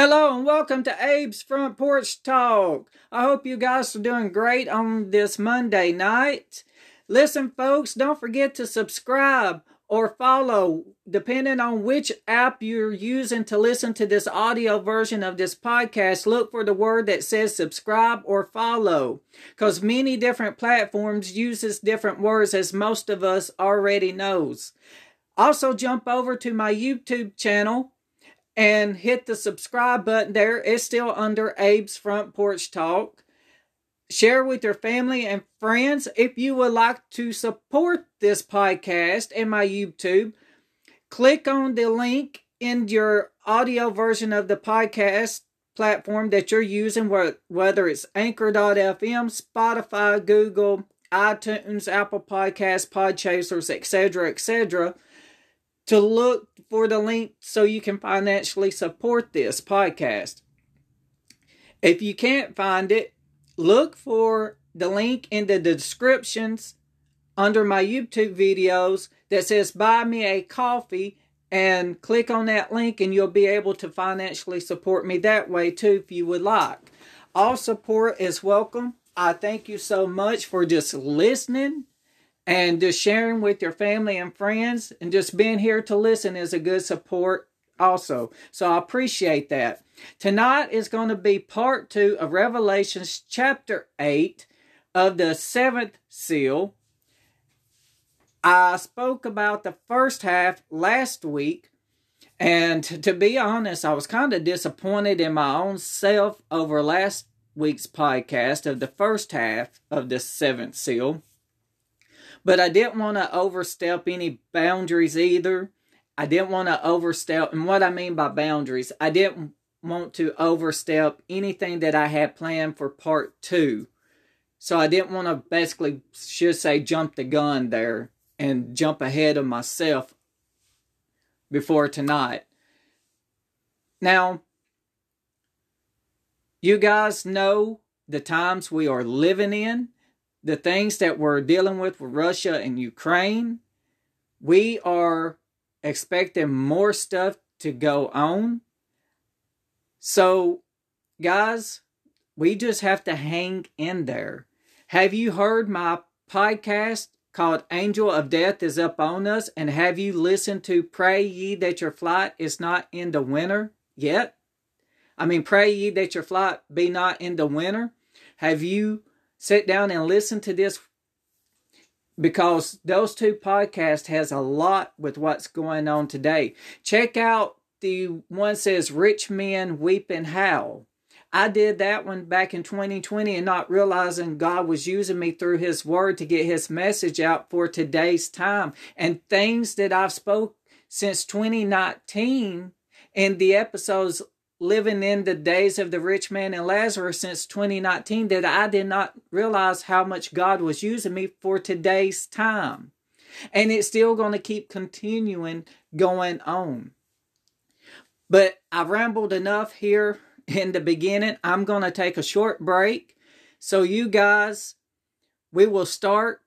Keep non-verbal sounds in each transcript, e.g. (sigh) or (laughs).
Hello and welcome to Abe's Front Porch Talk. I hope you guys are doing great on this Monday night. Listen, folks, don't forget to subscribe or follow, depending on which app you're using to listen to this audio version of this podcast. Look for the word that says subscribe or follow, because many different platforms uses different words, as most of us already knows. Also, jump over to my YouTube channel and hit the subscribe button there. It's still under Abe's Front Porch Talk. Share with your family and friends. If you would like to support this podcast and my YouTube, click on the link in your audio version of the podcast platform that you're using, whether it's Anchor.fm, Spotify, Google, iTunes, Apple Podcasts, Podchasers, etc., etc to look for the link so you can financially support this podcast. If you can't find it, look for the link in the descriptions under my YouTube videos that says buy me a coffee and click on that link and you'll be able to financially support me that way too if you would like. All support is welcome. I thank you so much for just listening and just sharing with your family and friends and just being here to listen is a good support also. So I appreciate that. Tonight is going to be part two of Revelations chapter 8 of the seventh seal. I spoke about the first half last week, and to be honest, I was kind of disappointed in my own self over last week's podcast of the first half of the seventh seal. But I didn't want to overstep any boundaries either. I didn't want to overstep, and what I mean by boundaries, I didn't want to overstep anything that I had planned for part two. So I didn't want to basically, should say, jump the gun there and jump ahead of myself before tonight. Now, you guys know the times we are living in the things that we're dealing with with Russia and Ukraine, we are expecting more stuff to go on. So, guys, we just have to hang in there. Have you heard my podcast called Angel of Death is Up on Us? And have you listened to Pray Ye That Your Flight is Not in the Winter yet? I mean, pray ye that your flight be not in the winter. Have you sit down and listen to this because those two podcasts has a lot with what's going on today. Check out the one says rich men weep and howl. I did that one back in 2020 and not realizing God was using me through his word to get his message out for today's time and things that I've spoke since 2019 in the episodes living in the days of the rich man and Lazarus since 2019 that I did not realize how much God was using me for today's time. And it's still going to keep continuing going on. But I rambled enough here in the beginning. I'm going to take a short break. So, you guys, we will start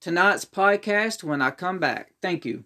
tonight's podcast when I come back. Thank you.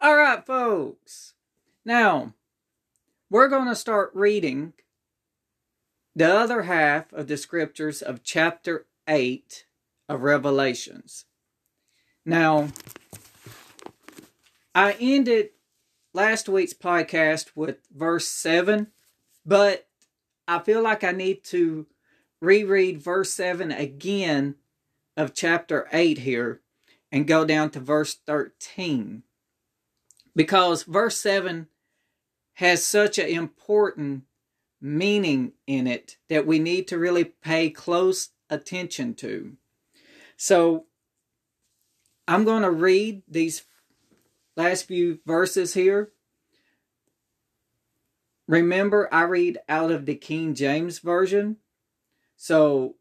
All right, folks. Now, we're going to start reading the other half of the scriptures of chapter 8 of Revelations. Now, I ended last week's podcast with verse 7, but I feel like I need to reread verse 7 again of chapter 8 here and go down to verse 13 because verse 7 has such an important meaning in it that we need to really pay close attention to. So I'm going to read these last few verses here. Remember, I read out of the King James Version. So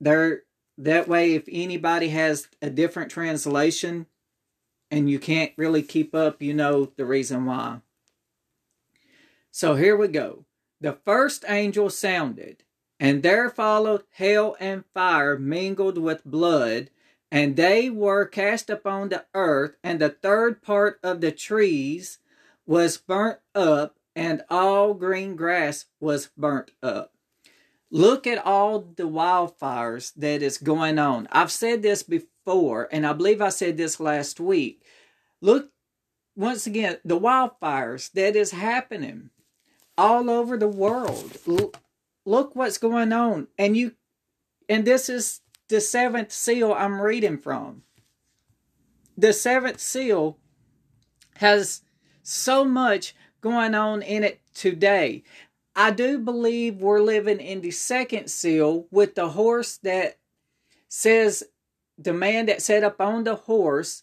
there that way if anybody has a different translation, and you can't really keep up, you know the reason why. So here we go. The first angel sounded, and there followed hail and fire mingled with blood, and they were cast upon the earth, and the third part of the trees was burnt up, and all green grass was burnt up. Look at all the wildfires that is going on. I've said this before, and I believe I said this last week. Look, once again, the wildfires that is happening all over the world. Look what's going on. And you, and this is the seventh seal I'm reading from. The seventh seal has so much going on in it today. I do believe we're living in the second seal with the horse that says the man that sat up on the horse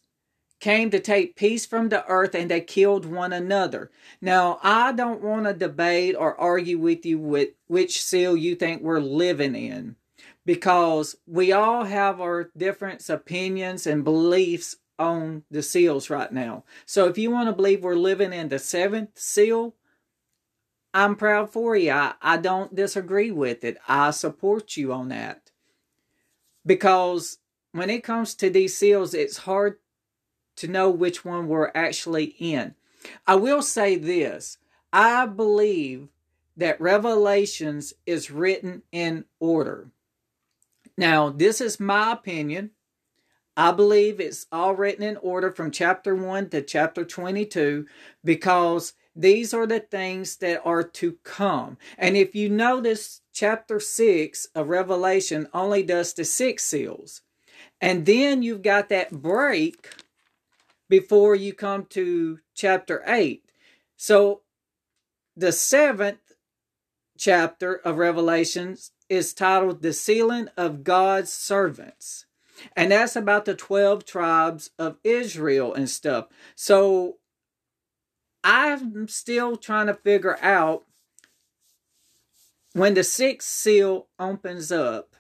came to take peace from the earth and they killed one another. Now, I don't want to debate or argue with you with which seal you think we're living in because we all have our different opinions and beliefs on the seals right now. So if you want to believe we're living in the seventh seal, I'm proud for you. I, I don't disagree with it. I support you on that. Because when it comes to these seals, it's hard to know which one we're actually in. I will say this I believe that Revelations is written in order. Now, this is my opinion. I believe it's all written in order from chapter 1 to chapter 22 because these are the things that are to come. And if you notice, chapter 6 of Revelation only does the six seals. And then you've got that break before you come to chapter 8. So the seventh chapter of Revelations is titled The Sealing of God's Servants. And that's about the 12 tribes of Israel and stuff. So I'm still trying to figure out when the sixth seal opens up,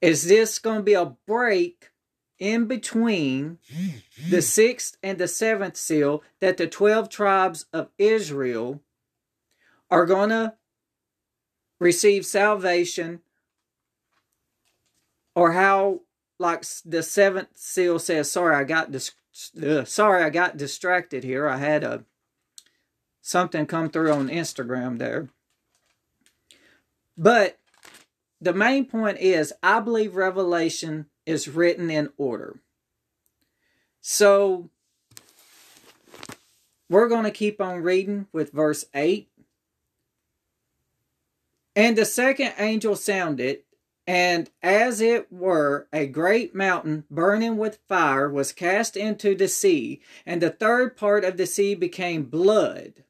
is this going to be a break in between the mm-hmm. sixth and the seventh seal that the 12 tribes of Israel are going to receive salvation? Or how like the seventh seal says sorry i got this uh, sorry, I got distracted here. I had a something come through on Instagram there. But the main point is I believe Revelation is written in order. So we're going to keep on reading with verse 8. And the second angel sounded, and as it were, a great mountain burning with fire was cast into the sea, and the third part of the sea became blood.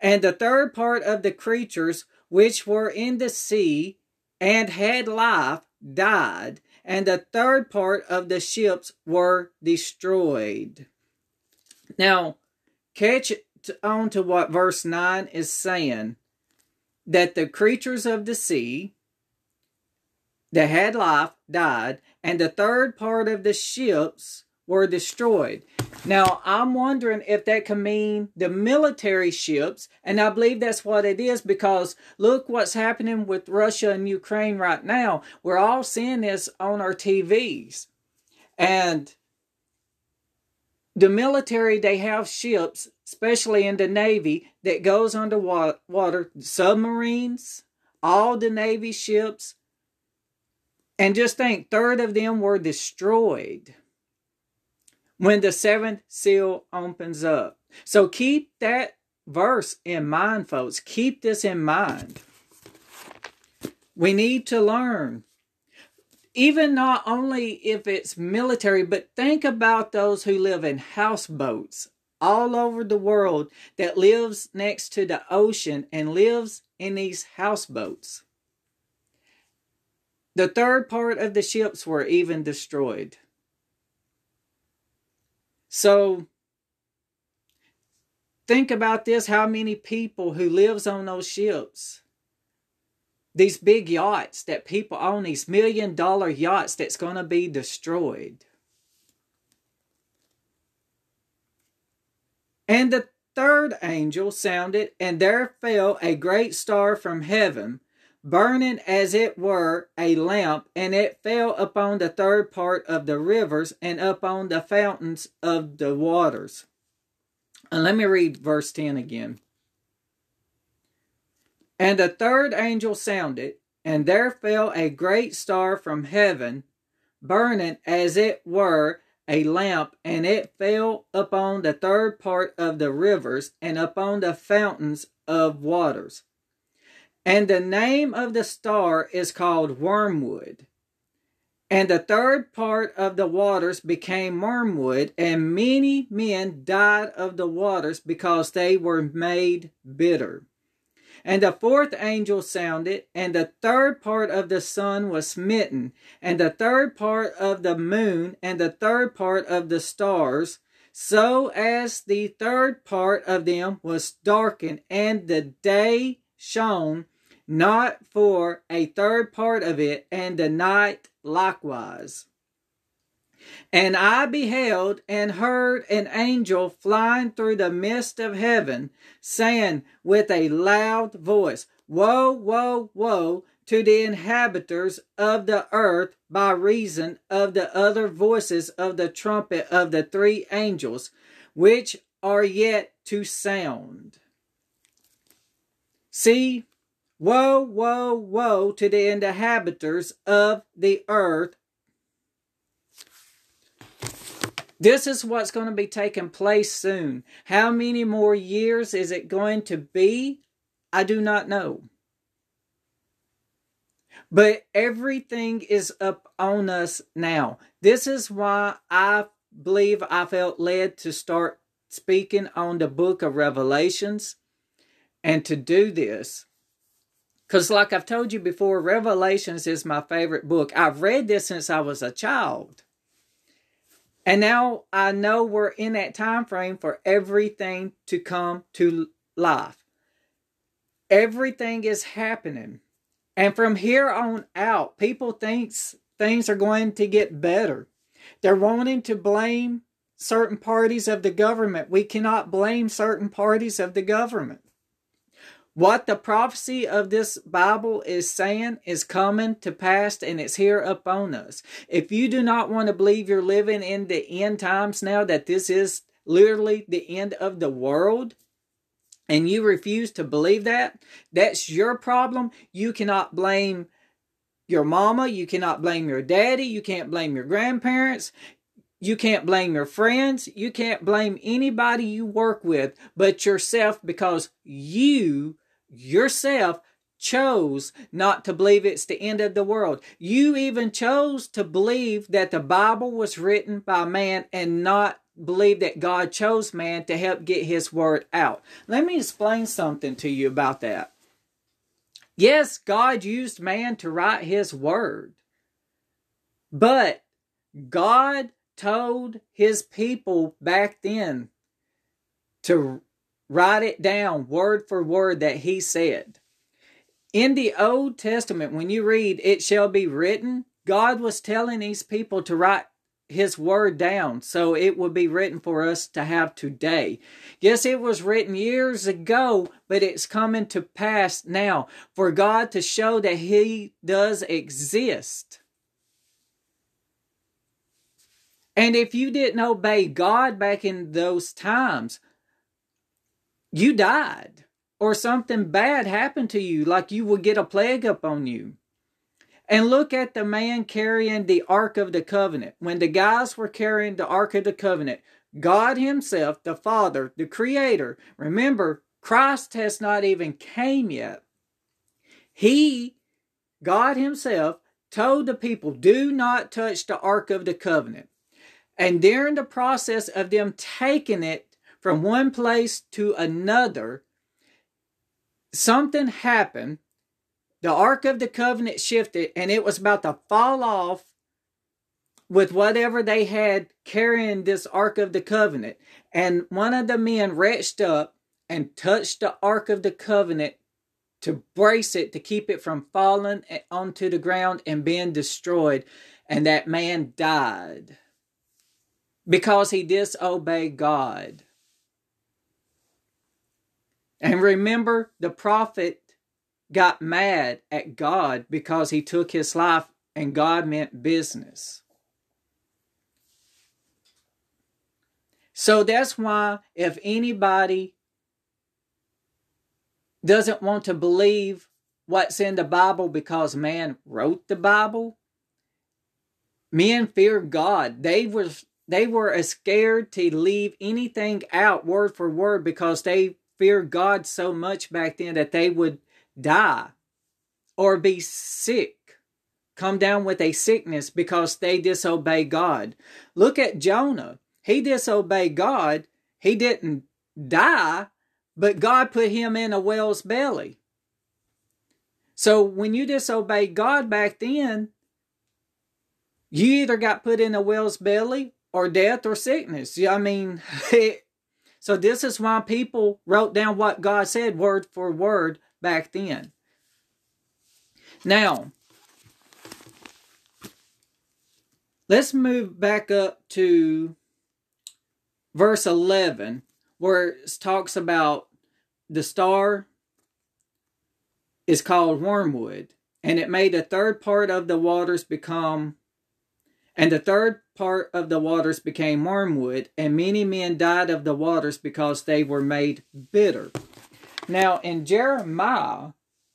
And the third part of the creatures which were in the sea and had life died, and the third part of the ships were destroyed. Now, catch on to what verse 9 is saying that the creatures of the sea, that had life died, and the third part of the ships were destroyed. Now, I'm wondering if that can mean the military ships, and I believe that's what it is because look what's happening with Russia and Ukraine right now. We're all seeing this on our TVs. And the military, they have ships, especially in the Navy, that goes underwater, submarines, all the Navy ships. And just think, third of them were destroyed when the seventh seal opens up. So keep that verse in mind, folks. Keep this in mind. We need to learn. Even not only if it's military, but think about those who live in houseboats all over the world that lives next to the ocean and lives in these houseboats. The third part of the ships were even destroyed. So think about this how many people who lives on those ships these big yachts that people own these million dollar yachts that's going to be destroyed and the third angel sounded and there fell a great star from heaven burning as it were a lamp, and it fell upon the third part of the rivers and upon the fountains of the waters. And let me read verse 10 again. And the third angel sounded, and there fell a great star from heaven, burning as it were a lamp, and it fell upon the third part of the rivers and upon the fountains of waters. And the name of the star is called Wormwood. And the third part of the waters became wormwood, and many men died of the waters because they were made bitter. And the fourth angel sounded, and the third part of the sun was smitten, and the third part of the moon, and the third part of the stars, so as the third part of them was darkened, and the day shone not for a third part of it, and the night likewise. And I beheld and heard an angel flying through the midst of heaven, saying with a loud voice, Woe, woe, woe to the inhabitants of the earth by reason of the other voices of the trumpet of the three angels, which are yet to sound. See, Woe, woe, woe to the inhabitants of the earth. This is what's going to be taking place soon. How many more years is it going to be? I do not know. But everything is up on us now. This is why I believe I felt led to start speaking on the book of Revelations and to do this because, like I've told you before, Revelations is my favorite book. I've read this since I was a child. And now I know we're in that time frame for everything to come to life. Everything is happening. And from here on out, people thinks things are going to get better. They're wanting to blame certain parties of the government. We cannot blame certain parties of the government. What the prophecy of this Bible is saying is coming to pass and it's here upon us. If you do not want to believe you're living in the end times now, that this is literally the end of the world, and you refuse to believe that, that's your problem. You cannot blame your mama, you cannot blame your daddy, you can't blame your grandparents, you can't blame your friends. You can't blame anybody you work with but yourself because you yourself chose not to believe it's the end of the world. You even chose to believe that the Bible was written by man and not believe that God chose man to help get his word out. Let me explain something to you about that. Yes, God used man to write his word. But God told his people back then to Write it down word for word that he said. In the Old Testament, when you read, it shall be written, God was telling these people to write his word down so it would be written for us to have today. Yes, it was written years ago, but it's coming to pass now for God to show that he does exist. And if you didn't obey God back in those times, you died or something bad happened to you, like you would get a plague upon you. And look at the man carrying the Ark of the Covenant. When the guys were carrying the Ark of the Covenant, God Himself, the Father, the Creator, remember, Christ has not even came yet. He, God Himself, told the people, do not touch the Ark of the Covenant. And during the process of them taking it from one place to another, something happened the Ark of the Covenant shifted and it was about to fall off with whatever they had carrying this Ark of the Covenant. And one of the men reached up and touched the Ark of the Covenant to brace it to keep it from falling onto the ground and being destroyed. And that man died because he disobeyed God. And remember, the prophet got mad at God because he took his life and God meant business. So that's why if anybody doesn't want to believe what's in the Bible because man wrote the Bible, men fear God. They were they were as scared to leave anything out word for word because they feared God so much back then that they would die or be sick, come down with a sickness because they disobey God. Look at Jonah. He disobeyed God. He didn't die, but God put him in a whale's belly. So when you disobey God back then, you either got put in a whale's belly or death or sickness. I mean, (laughs) so this is why people wrote down what God said word for word back then. Now, let's move back up to verse 11 where it talks about the star is called wormwood and it made a third part of the waters become and the third part of the waters became wormwood and many men died of the waters because they were made bitter now, in Jeremiah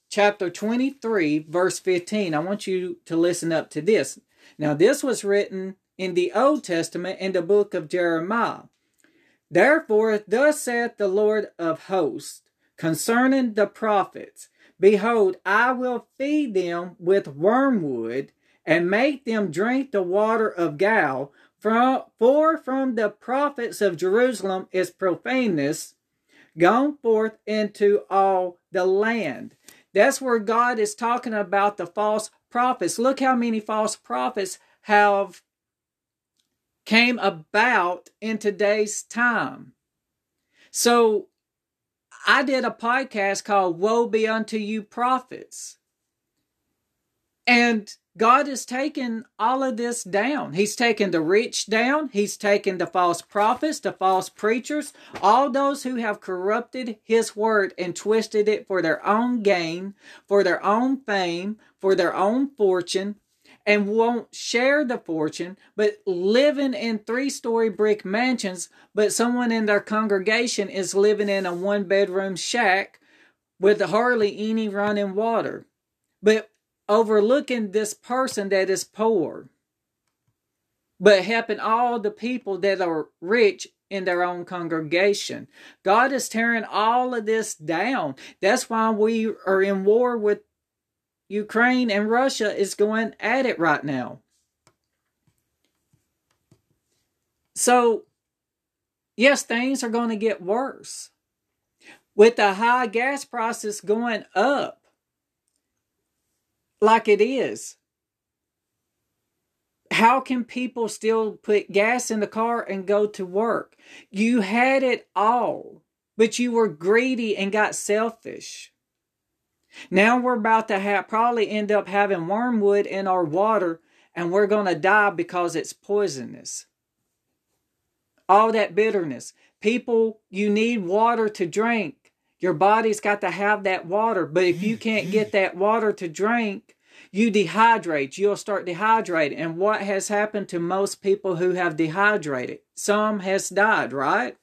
chapter 23, verse 15, I want you to listen up to this. Now, this was written in the Old Testament in the book of Jeremiah. Therefore, thus saith the Lord of hosts concerning the prophets Behold, I will feed them with wormwood and make them drink the water of gall. For from the prophets of Jerusalem is profaneness, gone forth into all the land. That's where God is talking about the false prophets. Look how many false prophets have came about in today's time. So I did a podcast called Woe Be Unto You Prophets. And God has taken all of this down. He's taken the rich down. He's taken the false prophets, the false preachers, all those who have corrupted His word and twisted it for their own gain, for their own fame, for their own fortune, and won't share the fortune, but living in three story brick mansions, but someone in their congregation is living in a one bedroom shack with hardly any running water. But overlooking this person that is poor, but helping all the people that are rich in their own congregation. God is tearing all of this down. That's why we are in war with Ukraine and Russia is going at it right now. So, yes, things are going to get worse. With the high gas prices going up, like it is. How can people still put gas in the car and go to work? You had it all, but you were greedy and got selfish. Now we're about to have probably end up having wormwood in our water and we're going to die because it's poisonous. All that bitterness. People, you need water to drink. Your body's got to have that water. But if you can't mm-hmm. get that water to drink, you dehydrate. You'll start dehydrating. And what has happened to most people who have dehydrated? Some has died, right?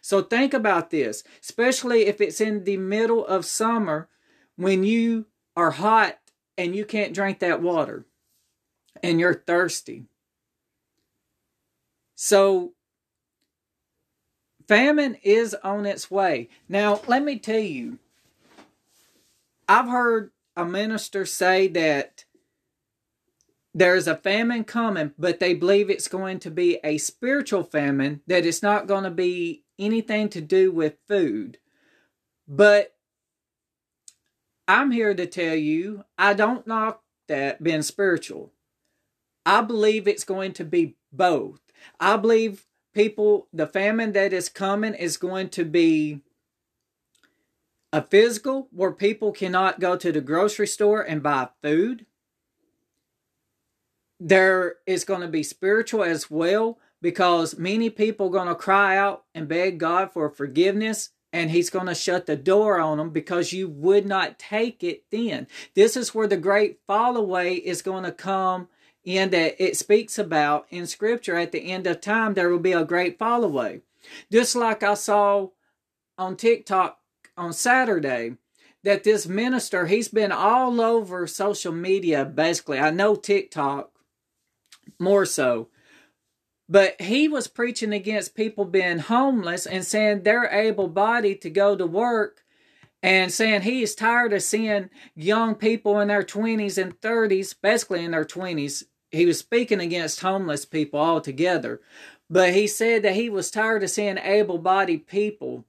So think about this, especially if it's in the middle of summer when you are hot and you can't drink that water and you're thirsty. So famine is on its way. Now, let me tell you, I've heard a minister say that there's a famine coming, but they believe it's going to be a spiritual famine, that it's not going to be anything to do with food. But I'm here to tell you, I don't knock that being spiritual. I believe it's going to be both. I believe people, the famine that is coming is going to be a physical where people cannot go to the grocery store and buy food. There is going to be spiritual as well because many people are going to cry out and beg God for forgiveness and he's going to shut the door on them because you would not take it then. This is where the great fall away is going to come in that it speaks about in scripture at the end of time there will be a great fall away. Just like I saw on TikTok on Saturday that this minister, he's been all over social media basically. I know TikTok more so. But he was preaching against people being homeless and saying they're able bodied to go to work and saying he is tired of seeing young people in their 20s and 30s, basically in their 20s. He was speaking against homeless people altogether. But he said that he was tired of seeing able bodied people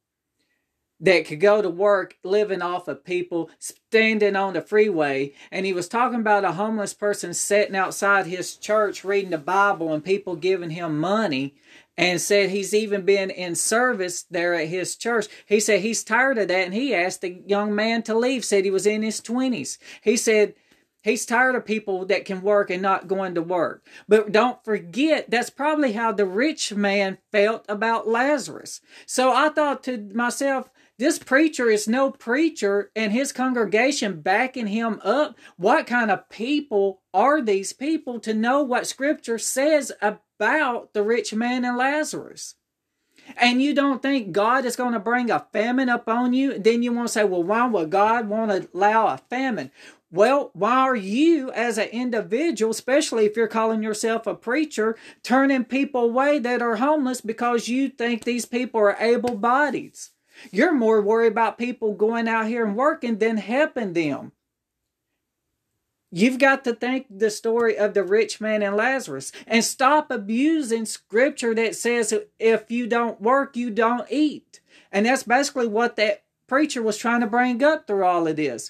that could go to work living off of people standing on the freeway. And he was talking about a homeless person sitting outside his church reading the Bible and people giving him money. And said he's even been in service there at his church. He said he's tired of that and he asked the young man to leave, said he was in his 20s. He said He's tired of people that can work and not going to work. But don't forget, that's probably how the rich man felt about Lazarus. So I thought to myself, this preacher is no preacher and his congregation backing him up. What kind of people are these people to know what scripture says about the rich man and Lazarus? And you don't think God is going to bring a famine upon you? Then you want to say, well, why would God want to allow a famine? Well, why are you, as an individual, especially if you're calling yourself a preacher, turning people away that are homeless because you think these people are able bodies? You're more worried about people going out here and working than helping them. You've got to think the story of the rich man and Lazarus and stop abusing scripture that says if you don't work, you don't eat. And that's basically what that preacher was trying to bring up through all of this.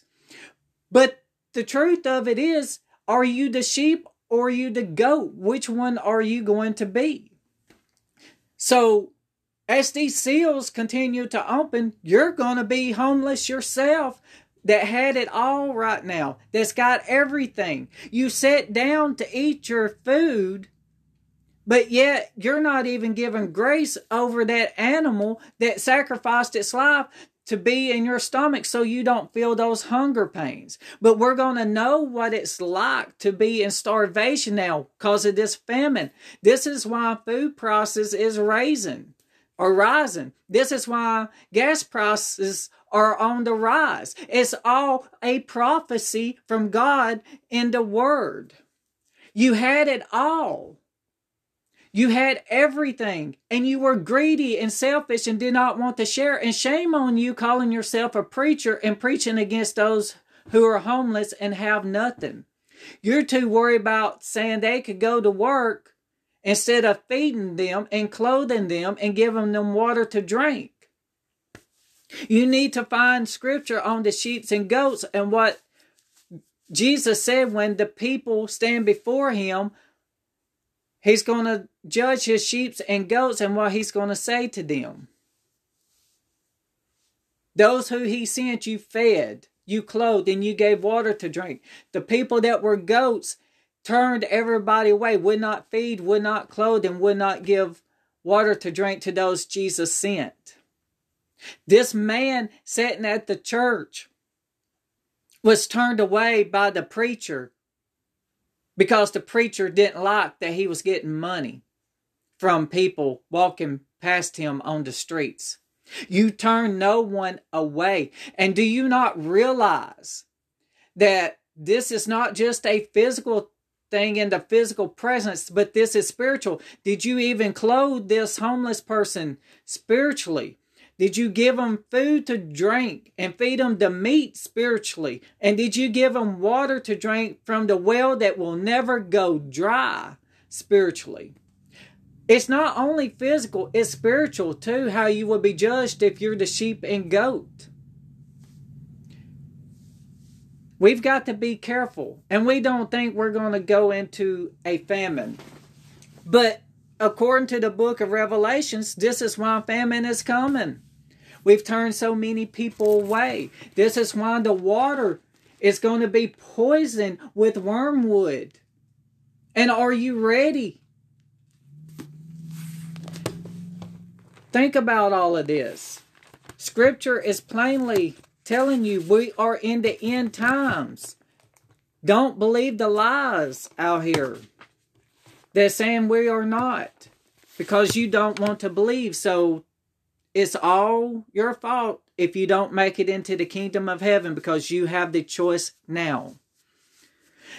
But the truth of it is, are you the sheep or are you the goat? Which one are you going to be? So as these seals continue to open, you're going to be homeless yourself that had it all right now, that's got everything. You sit down to eat your food, but yet you're not even given grace over that animal that sacrificed its life to be in your stomach so you don't feel those hunger pains. But we're going to know what it's like to be in starvation now because of this famine. This is why food prices is raising are rising. This is why gas prices are on the rise. It's all a prophecy from God in the Word. You had it all. You had everything, and you were greedy and selfish and did not want to share. And shame on you calling yourself a preacher and preaching against those who are homeless and have nothing. You're too worried about saying they could go to work instead of feeding them and clothing them and giving them water to drink. You need to find scripture on the sheep and goats and what Jesus said when the people stand before him, he's going to judge his sheep and goats and what he's going to say to them. Those who he sent, you fed, you clothed, and you gave water to drink. The people that were goats, turned everybody away, would not feed, would not clothe, and would not give water to drink to those Jesus sent. This man sitting at the church was turned away by the preacher because the preacher didn't like that he was getting money from people walking past him on the streets. You turn no one away. And do you not realize that this is not just a physical thing in the physical presence, but this is spiritual? Did you even clothe this homeless person spiritually? Did you give them food to drink and feed them the meat spiritually? And did you give them water to drink from the well that will never go dry spiritually? It's not only physical, it's spiritual too, how you will be judged if you're the sheep and goat. We've got to be careful, and we don't think we're going to go into a famine. But according to the book of Revelations, this is why famine is coming. We've turned so many people away. This is why the water is going to be poisoned with wormwood. And are you ready? Think about all of this. Scripture is plainly telling you we are in the end times. Don't believe the lies out here. They're saying we are not because you don't want to believe. So it's all your fault if you don't make it into the kingdom of heaven because you have the choice now.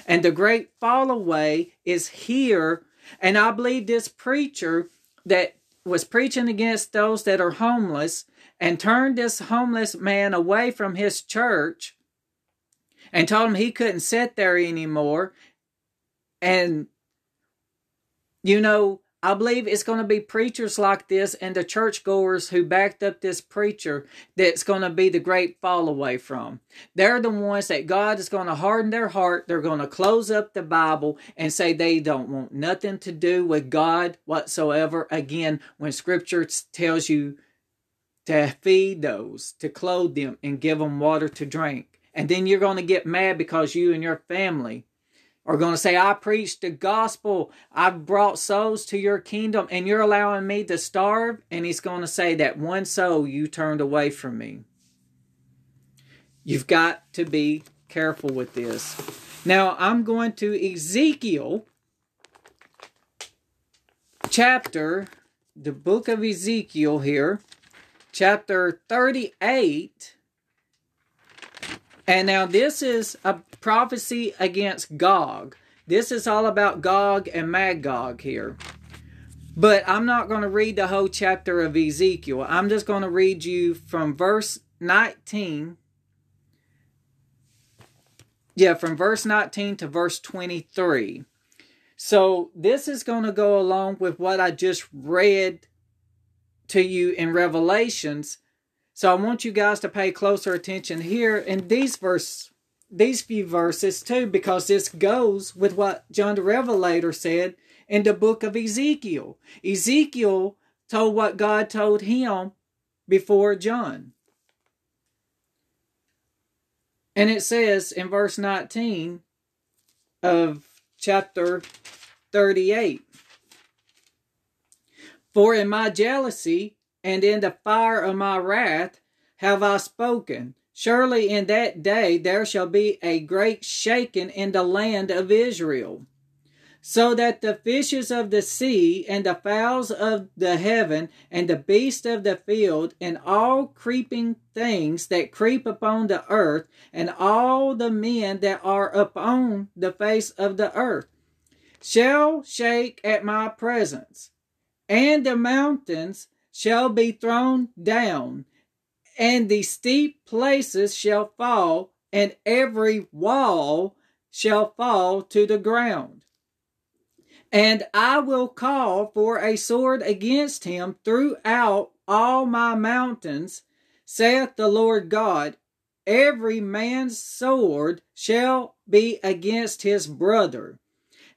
And the great fall away is here. And I believe this preacher that was preaching against those that are homeless and turned this homeless man away from his church and told him he couldn't sit there anymore. And, you know, I believe it's going to be preachers like this and the churchgoers who backed up this preacher that's going to be the great fall away from. They're the ones that God is going to harden their heart. They're going to close up the Bible and say they don't want nothing to do with God whatsoever. Again, when scripture tells you to feed those, to clothe them, and give them water to drink. And then you're going to get mad because you and your family are going to say, I preached the gospel. I've brought souls to your kingdom, and you're allowing me to starve. And he's going to say, That one soul you turned away from me. You've got to be careful with this. Now, I'm going to Ezekiel chapter, the book of Ezekiel here, chapter 38. And now this is a prophecy against Gog. This is all about Gog and Magog here. But I'm not going to read the whole chapter of Ezekiel. I'm just going to read you from verse 19. Yeah, from verse 19 to verse 23. So this is going to go along with what I just read to you in Revelations. So I want you guys to pay closer attention here in these verse these few verses too, because this goes with what John the Revelator said in the book of Ezekiel. Ezekiel told what God told him before John. And it says in verse 19 of chapter 38 For in my jealousy and in the fire of my wrath have I spoken. Surely in that day there shall be a great shaking in the land of Israel, so that the fishes of the sea and the fowls of the heaven and the beasts of the field and all creeping things that creep upon the earth and all the men that are upon the face of the earth shall shake at my presence, and the mountains shall be thrown down and the steep places shall fall, and every wall shall fall to the ground. And I will call for a sword against him throughout all my mountains, saith the Lord God. Every man's sword shall be against his brother.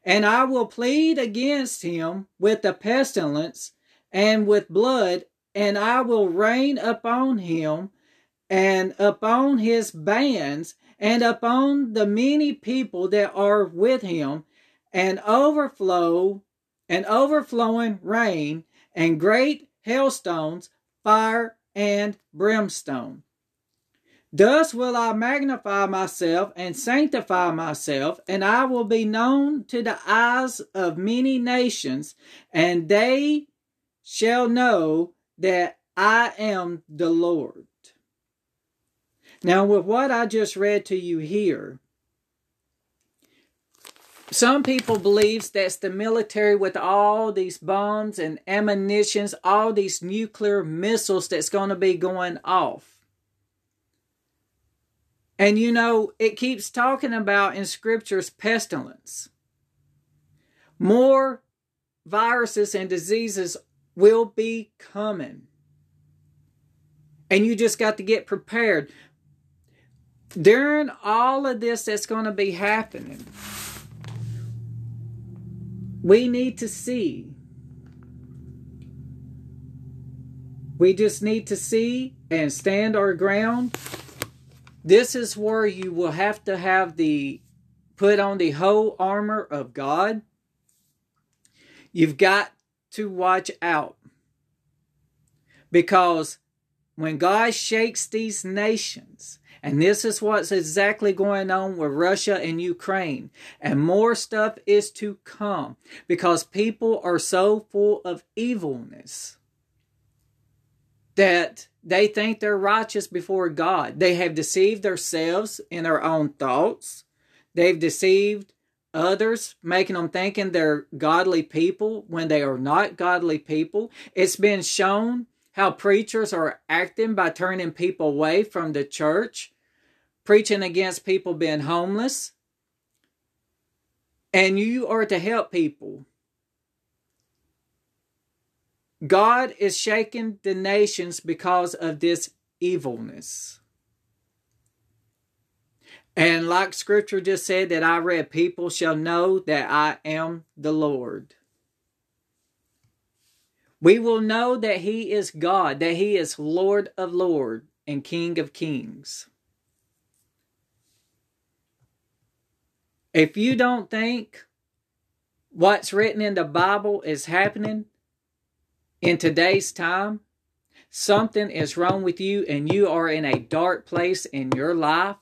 And I will plead against him with the pestilence and with blood and I will rain upon him and upon his bands and upon the many people that are with him, and overflow and overflowing rain and great hailstones, fire and brimstone. Thus will I magnify myself and sanctify myself, and I will be known to the eyes of many nations, and they shall know that I am the Lord. Now, with what I just read to you here, some people believes that's the military with all these bombs and ammunitions, all these nuclear missiles that's going to be going off. And you know, it keeps talking about in scriptures pestilence. More viruses and diseases will be coming. And you just got to get prepared. During all of this that's going to be happening, we need to see. We just need to see and stand our ground. This is where you will have to have the put on the whole armor of God. You've got to watch out because when God shakes these nations, and this is what's exactly going on with Russia and Ukraine. And more stuff is to come because people are so full of evilness that they think they're righteous before God. They have deceived themselves in their own thoughts. They've deceived others, making them thinking they're godly people when they are not godly people. It's been shown how preachers are acting by turning people away from the church, preaching against people being homeless. And you are to help people. God is shaking the nations because of this evilness. And like scripture just said that I read, people shall know that I am the Lord. We will know that He is God, that He is Lord of Lords and King of Kings. If you don't think what's written in the Bible is happening in today's time, something is wrong with you and you are in a dark place in your life.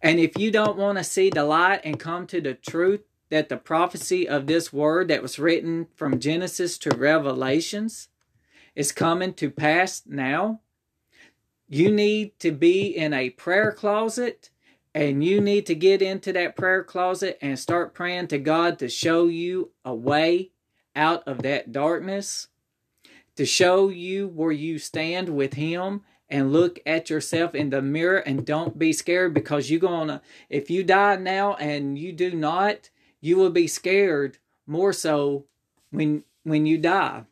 And if you don't want to see the light and come to the truth, that the prophecy of this word that was written from Genesis to Revelations is coming to pass now. You need to be in a prayer closet and you need to get into that prayer closet and start praying to God to show you a way out of that darkness, to show you where you stand with Him and look at yourself in the mirror and don't be scared because you're gonna if you die now and you do not you will be scared more so when when you die.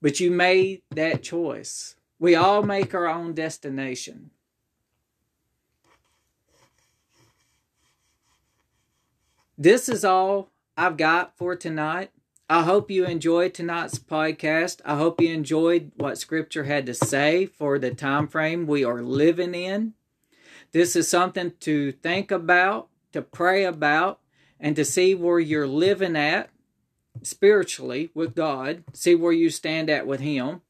But you made that choice. We all make our own destination. This is all I've got for tonight. I hope you enjoyed tonight's podcast. I hope you enjoyed what scripture had to say for the time frame we are living in. This is something to think about, to pray about, and to see where you're living at spiritually with God, see where you stand at with Him.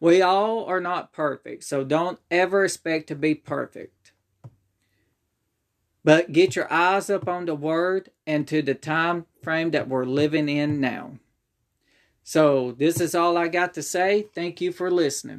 We all are not perfect, so don't ever expect to be perfect. But get your eyes up on the Word and to the time frame that we're living in now. So, this is all I got to say. Thank you for listening.